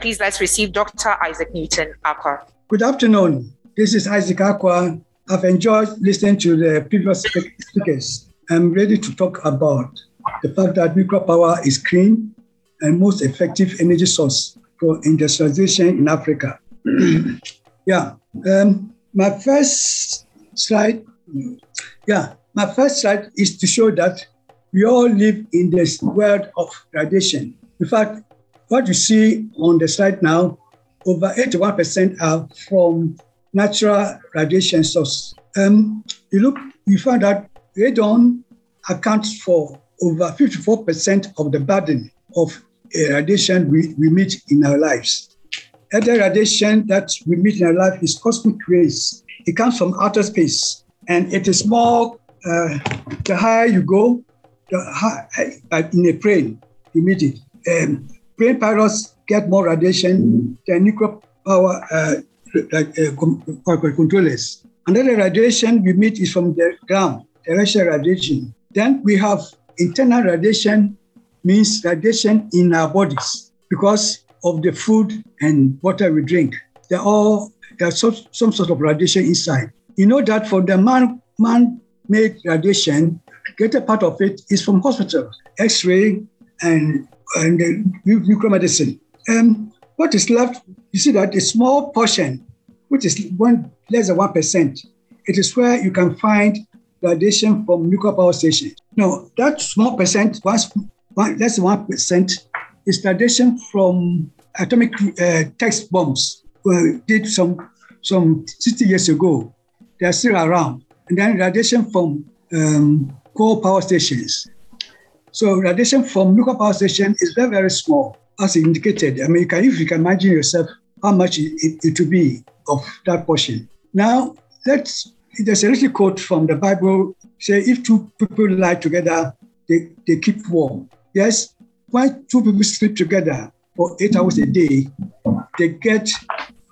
please let's receive Dr. Isaac Newton Aqua. Good afternoon. This is Isaac Aqua. I've enjoyed listening to the previous speakers. I'm ready to talk about the fact that nuclear power is clean and most effective energy source for industrialization in Africa. yeah. Um, my first slide, yeah, my first slide is to show that we all live in this world of radiation. In fact, what you see on the slide now, over 81% are from natural radiation source. Um, you look, you find that radon accounts for over 54% of the burden of radiation we, we meet in our lives. Other radiation that we meet in our life is cosmic rays. It comes from outer space, and it is more. Uh, the higher you go, the high, uh, in a plane, you meet it. Um, plane pilots get more radiation than nuclear power uh, uh, controllers. Another radiation we meet is from the ground, terrestrial radiation. Then we have internal radiation means radiation in our bodies because of the food and water we drink. There are all some, some sort of radiation inside. You know that for the man man-made radiation, greater part of it is from hospitals, X-ray and and nuclear medicine. Um, what is left? You see that a small portion, which is one less than one percent, it is where you can find radiation from nuclear power stations. Now, that small percent, one, one, less than 1%, is radiation from atomic uh, text bombs we did some, some 60 years ago. They are still around. And then radiation from um, coal power stations. So radiation from nuclear power station is very, very small, as indicated. I mean, you can, if you can imagine yourself how much it, it, it will be of that portion. Now, let's there's a little quote from the Bible say if two people lie together, they, they keep warm. Yes, when two people sleep together for eight hours a day, they get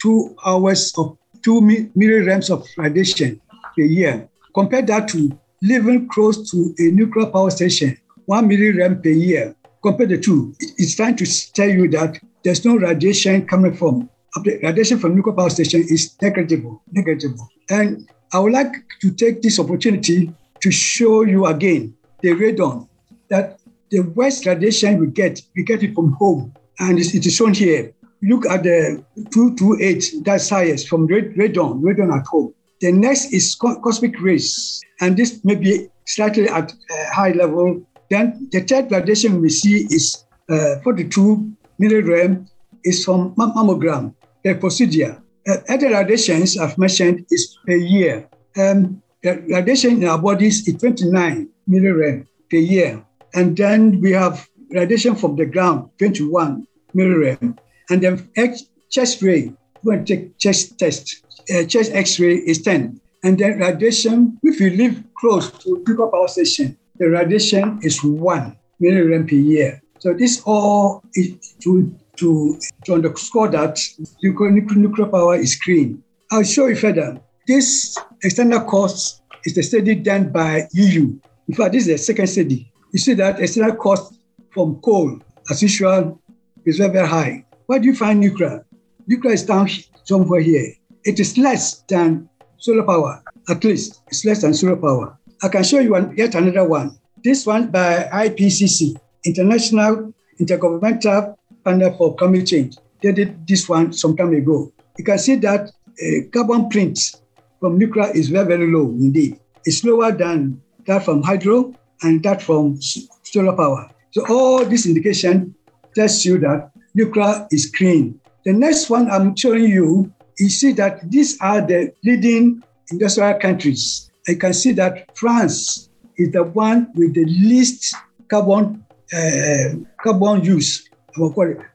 two hours of two millirems of radiation a year. Compare that to living close to a nuclear power station, one millirem per year. Compare the two. It's trying to tell you that there's no radiation coming from the radiation from nuclear power station is negligible, negligible. And I would like to take this opportunity to show you again the radon that the West radiation we get, we get it from home. And it is shown here. Look at the 228, that's highest from radon, radon at home. The next is cosmic rays, and this may be slightly at a high level. Then the third radiation we see is uh, 42 millirem is from mammogram, the procedure. Uh, other radiations I've mentioned is per year. Um, the radiation in our bodies is 29 millirem per year. And then we have radiation from the ground, 21 millirem. And then X, chest ray, to take chest test. Uh, chest X-ray is 10. And then radiation, if you live close to nuclear power station, the radiation is 1 millirem per year. So this all is to to, to underscore that nuclear, power is clean. I'll show you further. This external cost is the study done by EU. In fact, this is the second study. You see that external cost from coal, as usual, is very, very high. Where do you find nuclear? Nuclear is down somewhere here. It is less than solar power, at least. It's less than solar power. I can show you one, yet another one. This one by IPCC, International Intergovernmental panel for climate change. They did this one some time ago. You can see that uh, carbon print from nuclear is very, very low indeed. It's lower than that from hydro and that from solar power. So all this indication tells you that nuclear is clean. The next one I'm showing you, you see that these are the leading industrial countries. I can see that France is the one with the least carbon uh, carbon use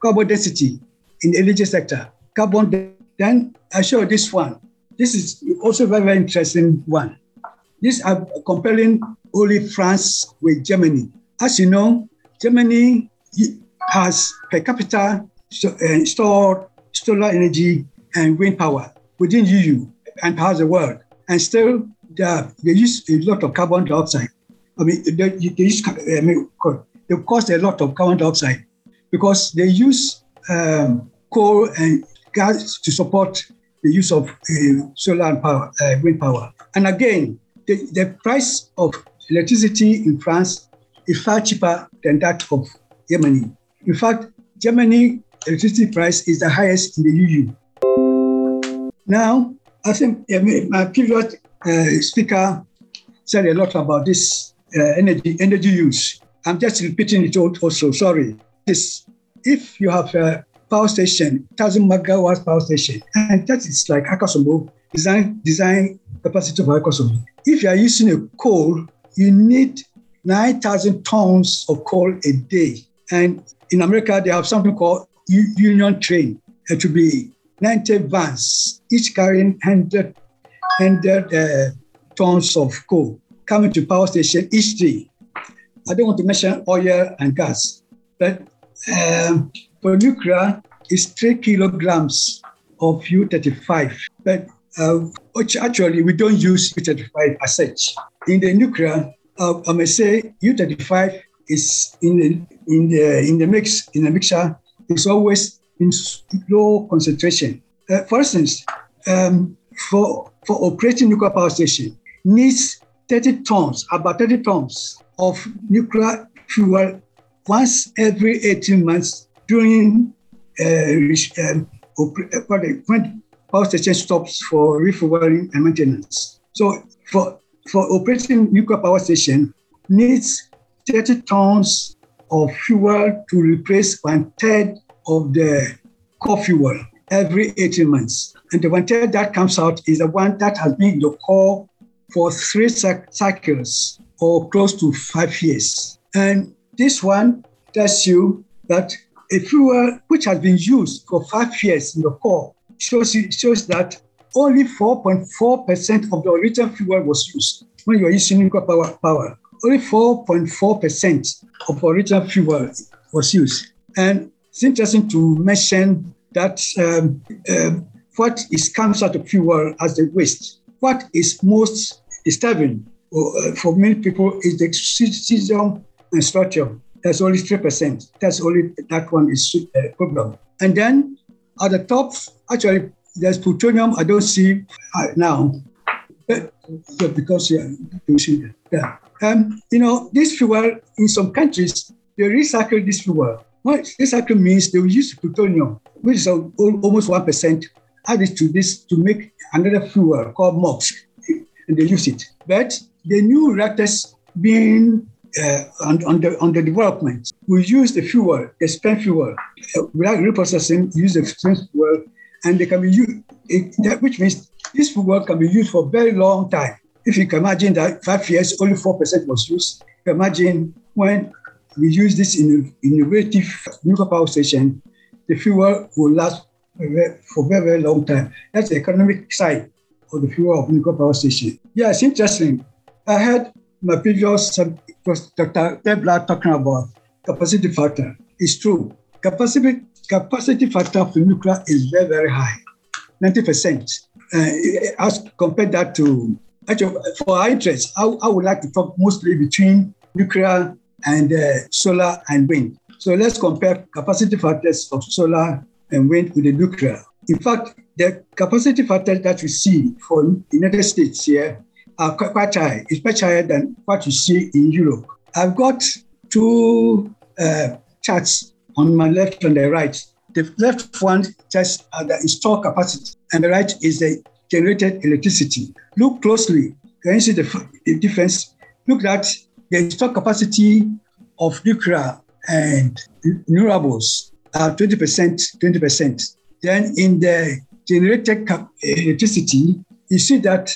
carbon density in the energy sector. Carbon, then I show this one. This is also very, very interesting one. This are comparing only France with Germany. As you know, Germany has per capita uh, stored solar energy and wind power within EU and perhaps the world. And still, they, they use a lot of carbon dioxide. I mean, they, they, use, I mean, they cost a lot of carbon dioxide because they use um, coal and gas to support the use of uh, solar and power, uh, wind power. And again, the, the price of electricity in France is far cheaper than that of Germany. In fact, Germany electricity price is the highest in the EU. Now, I think uh, my previous uh, speaker said a lot about this uh, energy energy use. I'm just repeating it also. Sorry. This, if you have a power station, 1,000 megawatts power station, and that is like Akosombo, design design capacity of Akosombo. If you are using a coal, you need 9,000 tons of coal a day. And in America, they have something called Union Train. It be 90 vans, each carrying 100, 100 uh, tons of coal coming to power station each day. I don't want to mention oil and gas, but um, for nuclear, it's three kilograms of U35. But uh, which actually we don't use U35 as such. In the nuclear, uh, I may say U35 is in the in the in the mix in the mixture is always in low concentration. Uh, for instance, um, for for operating nuclear power station needs 30 tons, about 30 tons of nuclear fuel once every 18 months during uh, um, when power station stops for refueling and maintenance. So for, for operating nuclear power station needs 30 tons of fuel to replace one third of the core fuel every 18 months. And the one that comes out is the one that has been in the core for three cycles or close to five years. And this one tells you that a fuel which has been used for five years in the core shows, shows that only 4.4% of the original fuel was used when you are using nuclear power. power. Only 4.4% of original fuel was used. And it's interesting to mention that um, um, what is comes out of fuel as the waste. What is most disturbing for uh, many people is the system and structure. That's only 3%. That's only that one is a problem. And then at the top, actually, there's plutonium. I don't see uh, now but, yeah, because yeah, you see that. Yeah. Um, you know, this fuel in some countries, they recycle this fuel. What recycle means they will use plutonium, which is almost 1% added to this to make another fuel called MOX, and they use it. But the new reactors being uh, on, on, the, on the development, we use the fuel, the spent fuel, uh, without reprocessing, use the spent fuel, and they can be used, it, which means this fuel can be used for a very long time. If you can imagine that five years, only 4% was used, imagine when we use this in, innovative nuclear power station, the fuel will last for very, very long time. That's the economic side of the fuel of nuclear power station. Yeah, it's interesting. I had my previous Dr. Debla talking about capacity factor. It's true. Capacity capacity factor for nuclear is very, very high, 90%. Uh, as compared that to, actually, for our interest, I, I would like to talk mostly between nuclear and uh, solar and wind. So let's compare capacity factors of solar and went with the nuclear. In fact, the capacity factors that we see for the United States here are quite high. It's much higher than what you see in Europe. I've got two uh, charts on my left and the right. The left one just uh, the installed capacity, and the right is the generated electricity. Look closely. Can you see the, the difference? Look at the installed capacity of nuclear and renewables are 20%, 20%. Then in the generated electricity, you see that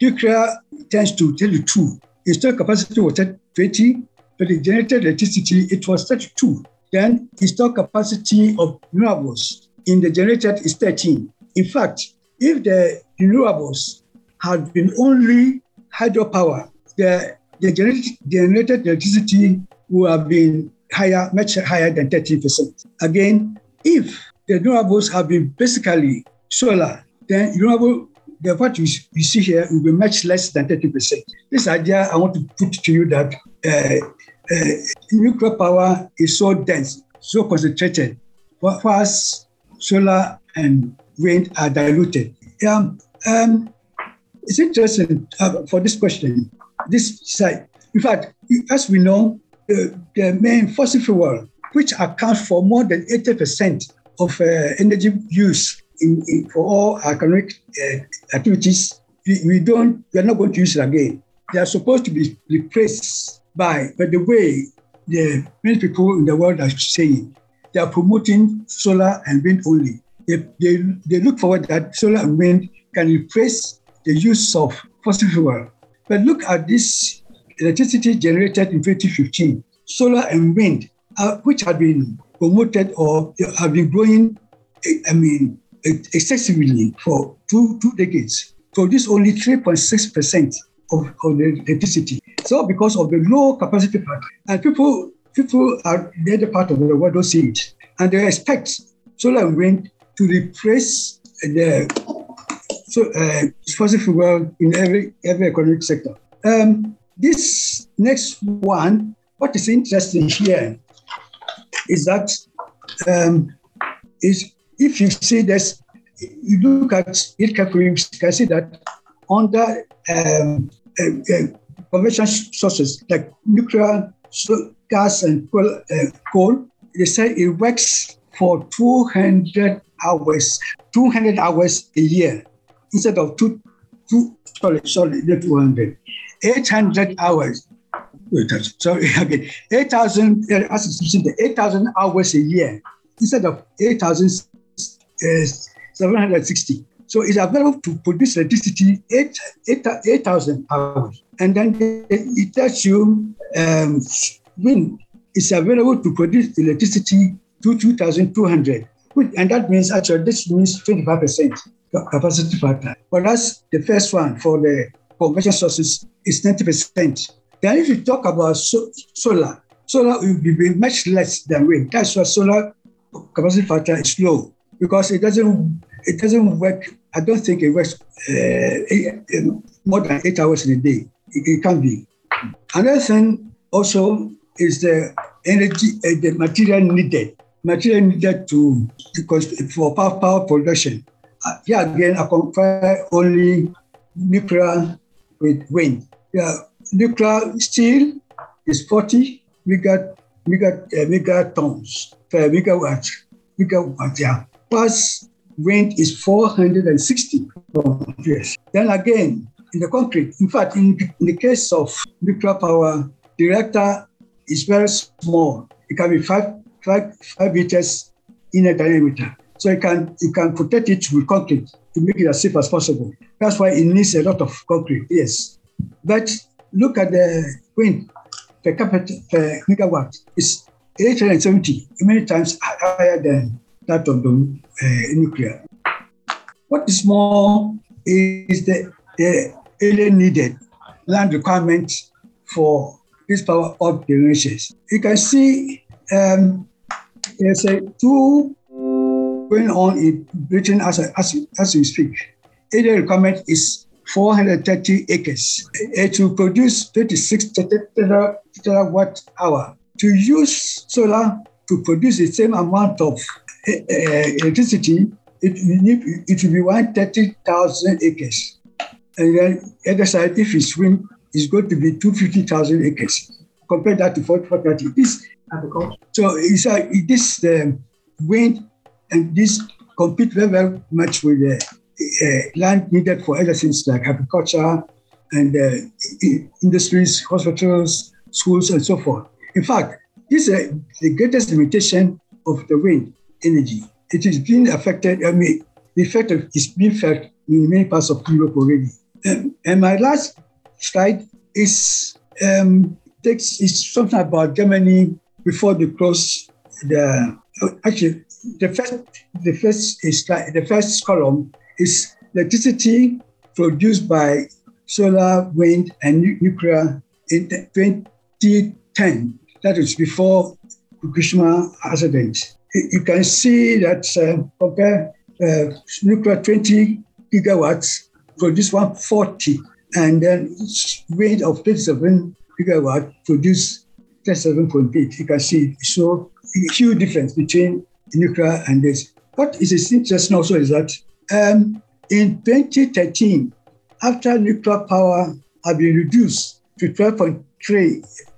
nuclear tends to tell you two. Installed capacity was 20, but the generated electricity, it was 32. Then installed capacity of renewables in the generated is 13. In fact, if the renewables had been only hydropower, the, the generated, generated electricity would have been higher, much higher than 13%. Again, if the renewables have been basically solar, then renewable the what you, you see here will be much less than 30%. This idea, I want to put to you that uh, uh, nuclear power is so dense, so concentrated, whereas solar and wind are diluted. Um, um, it's interesting uh, for this question. This side, in fact, as we know, uh, the main fossil fuel, which accounts for more than 80% of uh, energy use in, in, for all economic uh, activities, we, we, don't, we are not going to use it again. They are supposed to be replaced by, but the way the many people in the world are saying, they are promoting solar and wind only. They, they, they look forward that solar and wind can replace the use of fossil fuel. But look at this electricity generated in 2015, solar and wind, uh, which have been promoted or have been growing, I mean, excessively for two, two decades, produce only 3.6% of, of the electricity. So because of the low capacity factor, and people people are the other part of the world don't see it, and they expect solar and wind to replace the so uh, fossil fuel in every every economic sector. Um, this next one, what is interesting here is that um, is if you see this, you look at it carefully, you can see that under um, uh, uh, conventional sources like nuclear, so gas, and coal, uh, coal, they say it works for 200 hours, 200 hours a year instead of two, two sorry, sorry, not 200, 800 hours. Sorry, again, 8,000, uh, as 8,000 hours a year instead of 8,760. Uh, so it's available to produce electricity 8,000 8, 8, hours. And then it tells you um, wind is available to produce electricity to 2,200. And that means actually this means 25% capacity factor. But that's the first one for the conventional sources is 90%. Then if you talk about so, solar, solar will be much less than wind. That's why solar capacity factor is low because it doesn't it doesn't work. I don't think it works uh, more than eight hours in a day. It, it can be. Another thing also is the energy, uh, the material needed, material needed to because for power, power production. Uh, yeah, again, I compare only nuclear with wind. Yeah, nuclear steel is 40 mega, mega, uh, megatons per megawatt, megawatt, yeah. Plus, wind is 460 yes. Then again, in the concrete, in fact, in, in the case of nuclear power, the reactor is very small. It can be five, five, five meters in a diameter. So you can you can protect it with concrete to make it as safe as possible. That's why it needs a lot of concrete. Yes, but look at the wind per capita per megawatt. It's 870, many times higher than that of the uh, nuclear. What is more is the, the area needed land requirement for this power up generations. You can see um, there's a two going on in Britain as, as, as we speak. Area requirement is 430 acres. It will produce 26 terawatt hour. To use solar to produce the same amount of uh, electricity, it will, need, it will be 130,000 acres. And then the other side, if it's wind, it's going to be 250,000 acres. Compare that to 430. This, so it's like this um, wind and this compete very, very much with the uh, land needed for other things like agriculture and uh, industries, hospitals, schools, and so forth. In fact, this is uh, the greatest limitation of the wind energy. It is being affected, I mean, the effect is being felt in many parts of Europe already. Um, and my last slide is um, takes is something about Germany before they close the actually the first the first is the first column is electricity produced by solar, wind, and nuclear in 2010. That is before Fukushima accident. You can see that uh, compare uh, nuclear 20 gigawatts produce 140, and then wind of 27 gigawatt produce 37.8. You can see so huge difference between nuclear and this. what is interesting also is that um, in 2013, after nuclear power had been reduced to 12.3,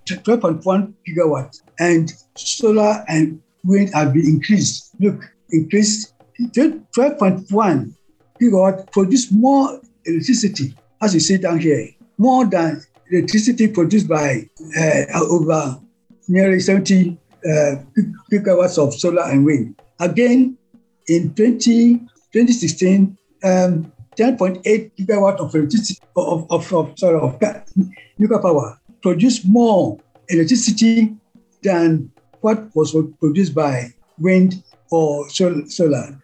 12.1 gigawatts, and solar and wind have been increased. Look, increased 12.1 gigawatt produce more electricity, as you see down here, more than electricity produced by uh, over nearly 70 uh, gigawatts of solar and wind. Again, in 20, 2016, um, 10.8 gigawatt of electricity of, of, of, sorry, of nuclear power produced more electricity than what was produced by wind or solar.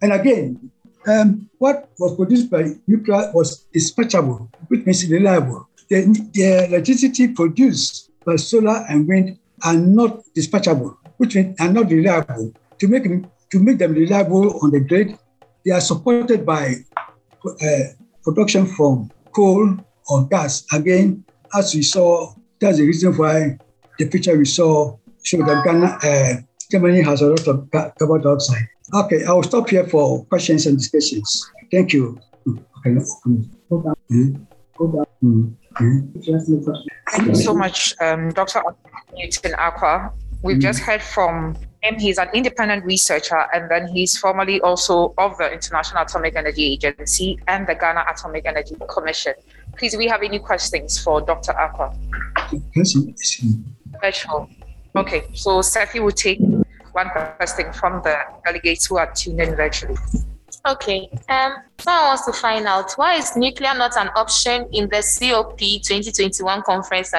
And again, um, what was produced by nuclear was dispatchable, which means reliable. The, the electricity produced by solar and wind are not dispatchable, which means are not reliable. To make them, to make them reliable on the grid, they are supported by uh, production from coal or gas. Again, as we saw, that's the reason why the picture we saw showed that Ghana, uh, Germany has a lot of carbon dioxide. Okay, I will stop here for questions and discussions. Thank you. Mm, okay. Mm. Thank you so much, um, Dr. Newton Aqua. We've mm. just heard from him. He's an independent researcher, and then he's formerly also of the International Atomic Energy Agency and the Ghana Atomic Energy Commission. Please, do we have any questions for Dr. Aqua? Sure. Okay, so Sefi will take one question from the delegates who are tuned in virtually. Okay. Um, someone wants to find out why is nuclear not an option in the COP 2021 conference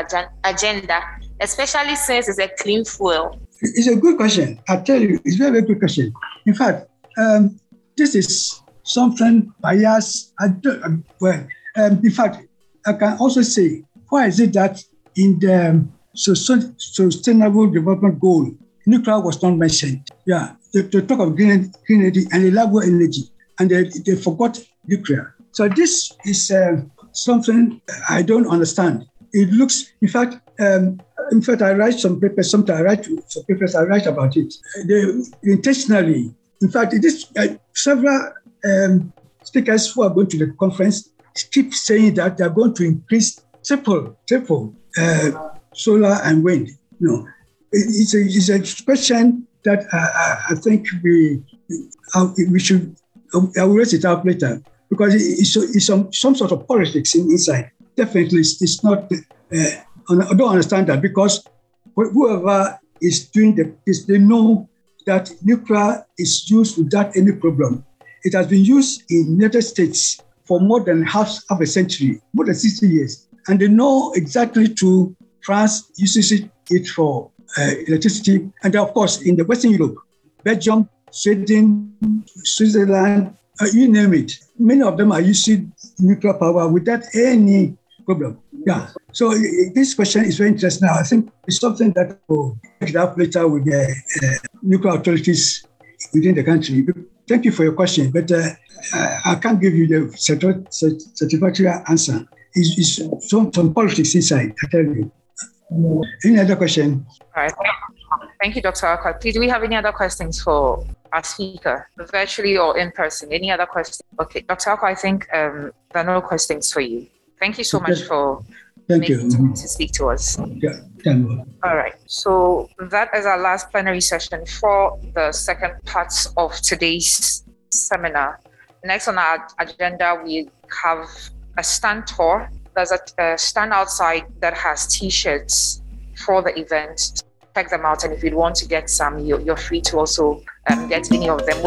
agenda, especially since it's a clean fuel? It's a good question. I tell you, it's a very, very good question. In fact, um, this is something bias. I don't, um, well, um, in fact, I can also say, why is it that in the sustainable development goal, nuclear was not mentioned. Yeah, they talk of green, green energy and reliable energy, and they, they forgot nuclear. So this is uh, something I don't understand. It looks, in fact, um, in fact, I write some papers. Sometimes I write some papers. I write about it. They intentionally, in fact, it is uh, several um, speakers who are going to the conference keep saying that they are going to increase triple, triple uh, solar and wind. You know, it's a, it's a question that I, I think we we should I will raise it up later because it's, it's some, some sort of politics in, inside. Definitely, it's, it's not. Uh, I don't understand that because whoever is doing the this, they know that nuclear is used without any problem. It has been used in United States for more than half of a century, more than 60 years. And they know exactly to France uses it for uh, electricity. And of course, in the Western Europe, Belgium, Sweden, Switzerland, uh, you name it. Many of them are using nuclear power without any problem. Yeah. So uh, this question is very interesting. I think it's something that will take up later with the uh, nuclear authorities within the country. Thank you for your question, but uh, I can't give you the satisfactory answer. It's, it's some, some politics inside, I tell you. Any other question? All right. Thank you, Dr. Akwa. Please, do we have any other questions for our speaker, virtually or in person? Any other questions? Okay, Dr. Akwa, I think um, there are no questions for you. Thank you so much for Thank you. to speak to us. Yeah, All right. So that is our last plenary session for the second part of today's seminar. Next on our agenda, we have a stand tour there's a, a stand outside that has t-shirts for the event check them out and if you'd want to get some you're, free to also um, get any of them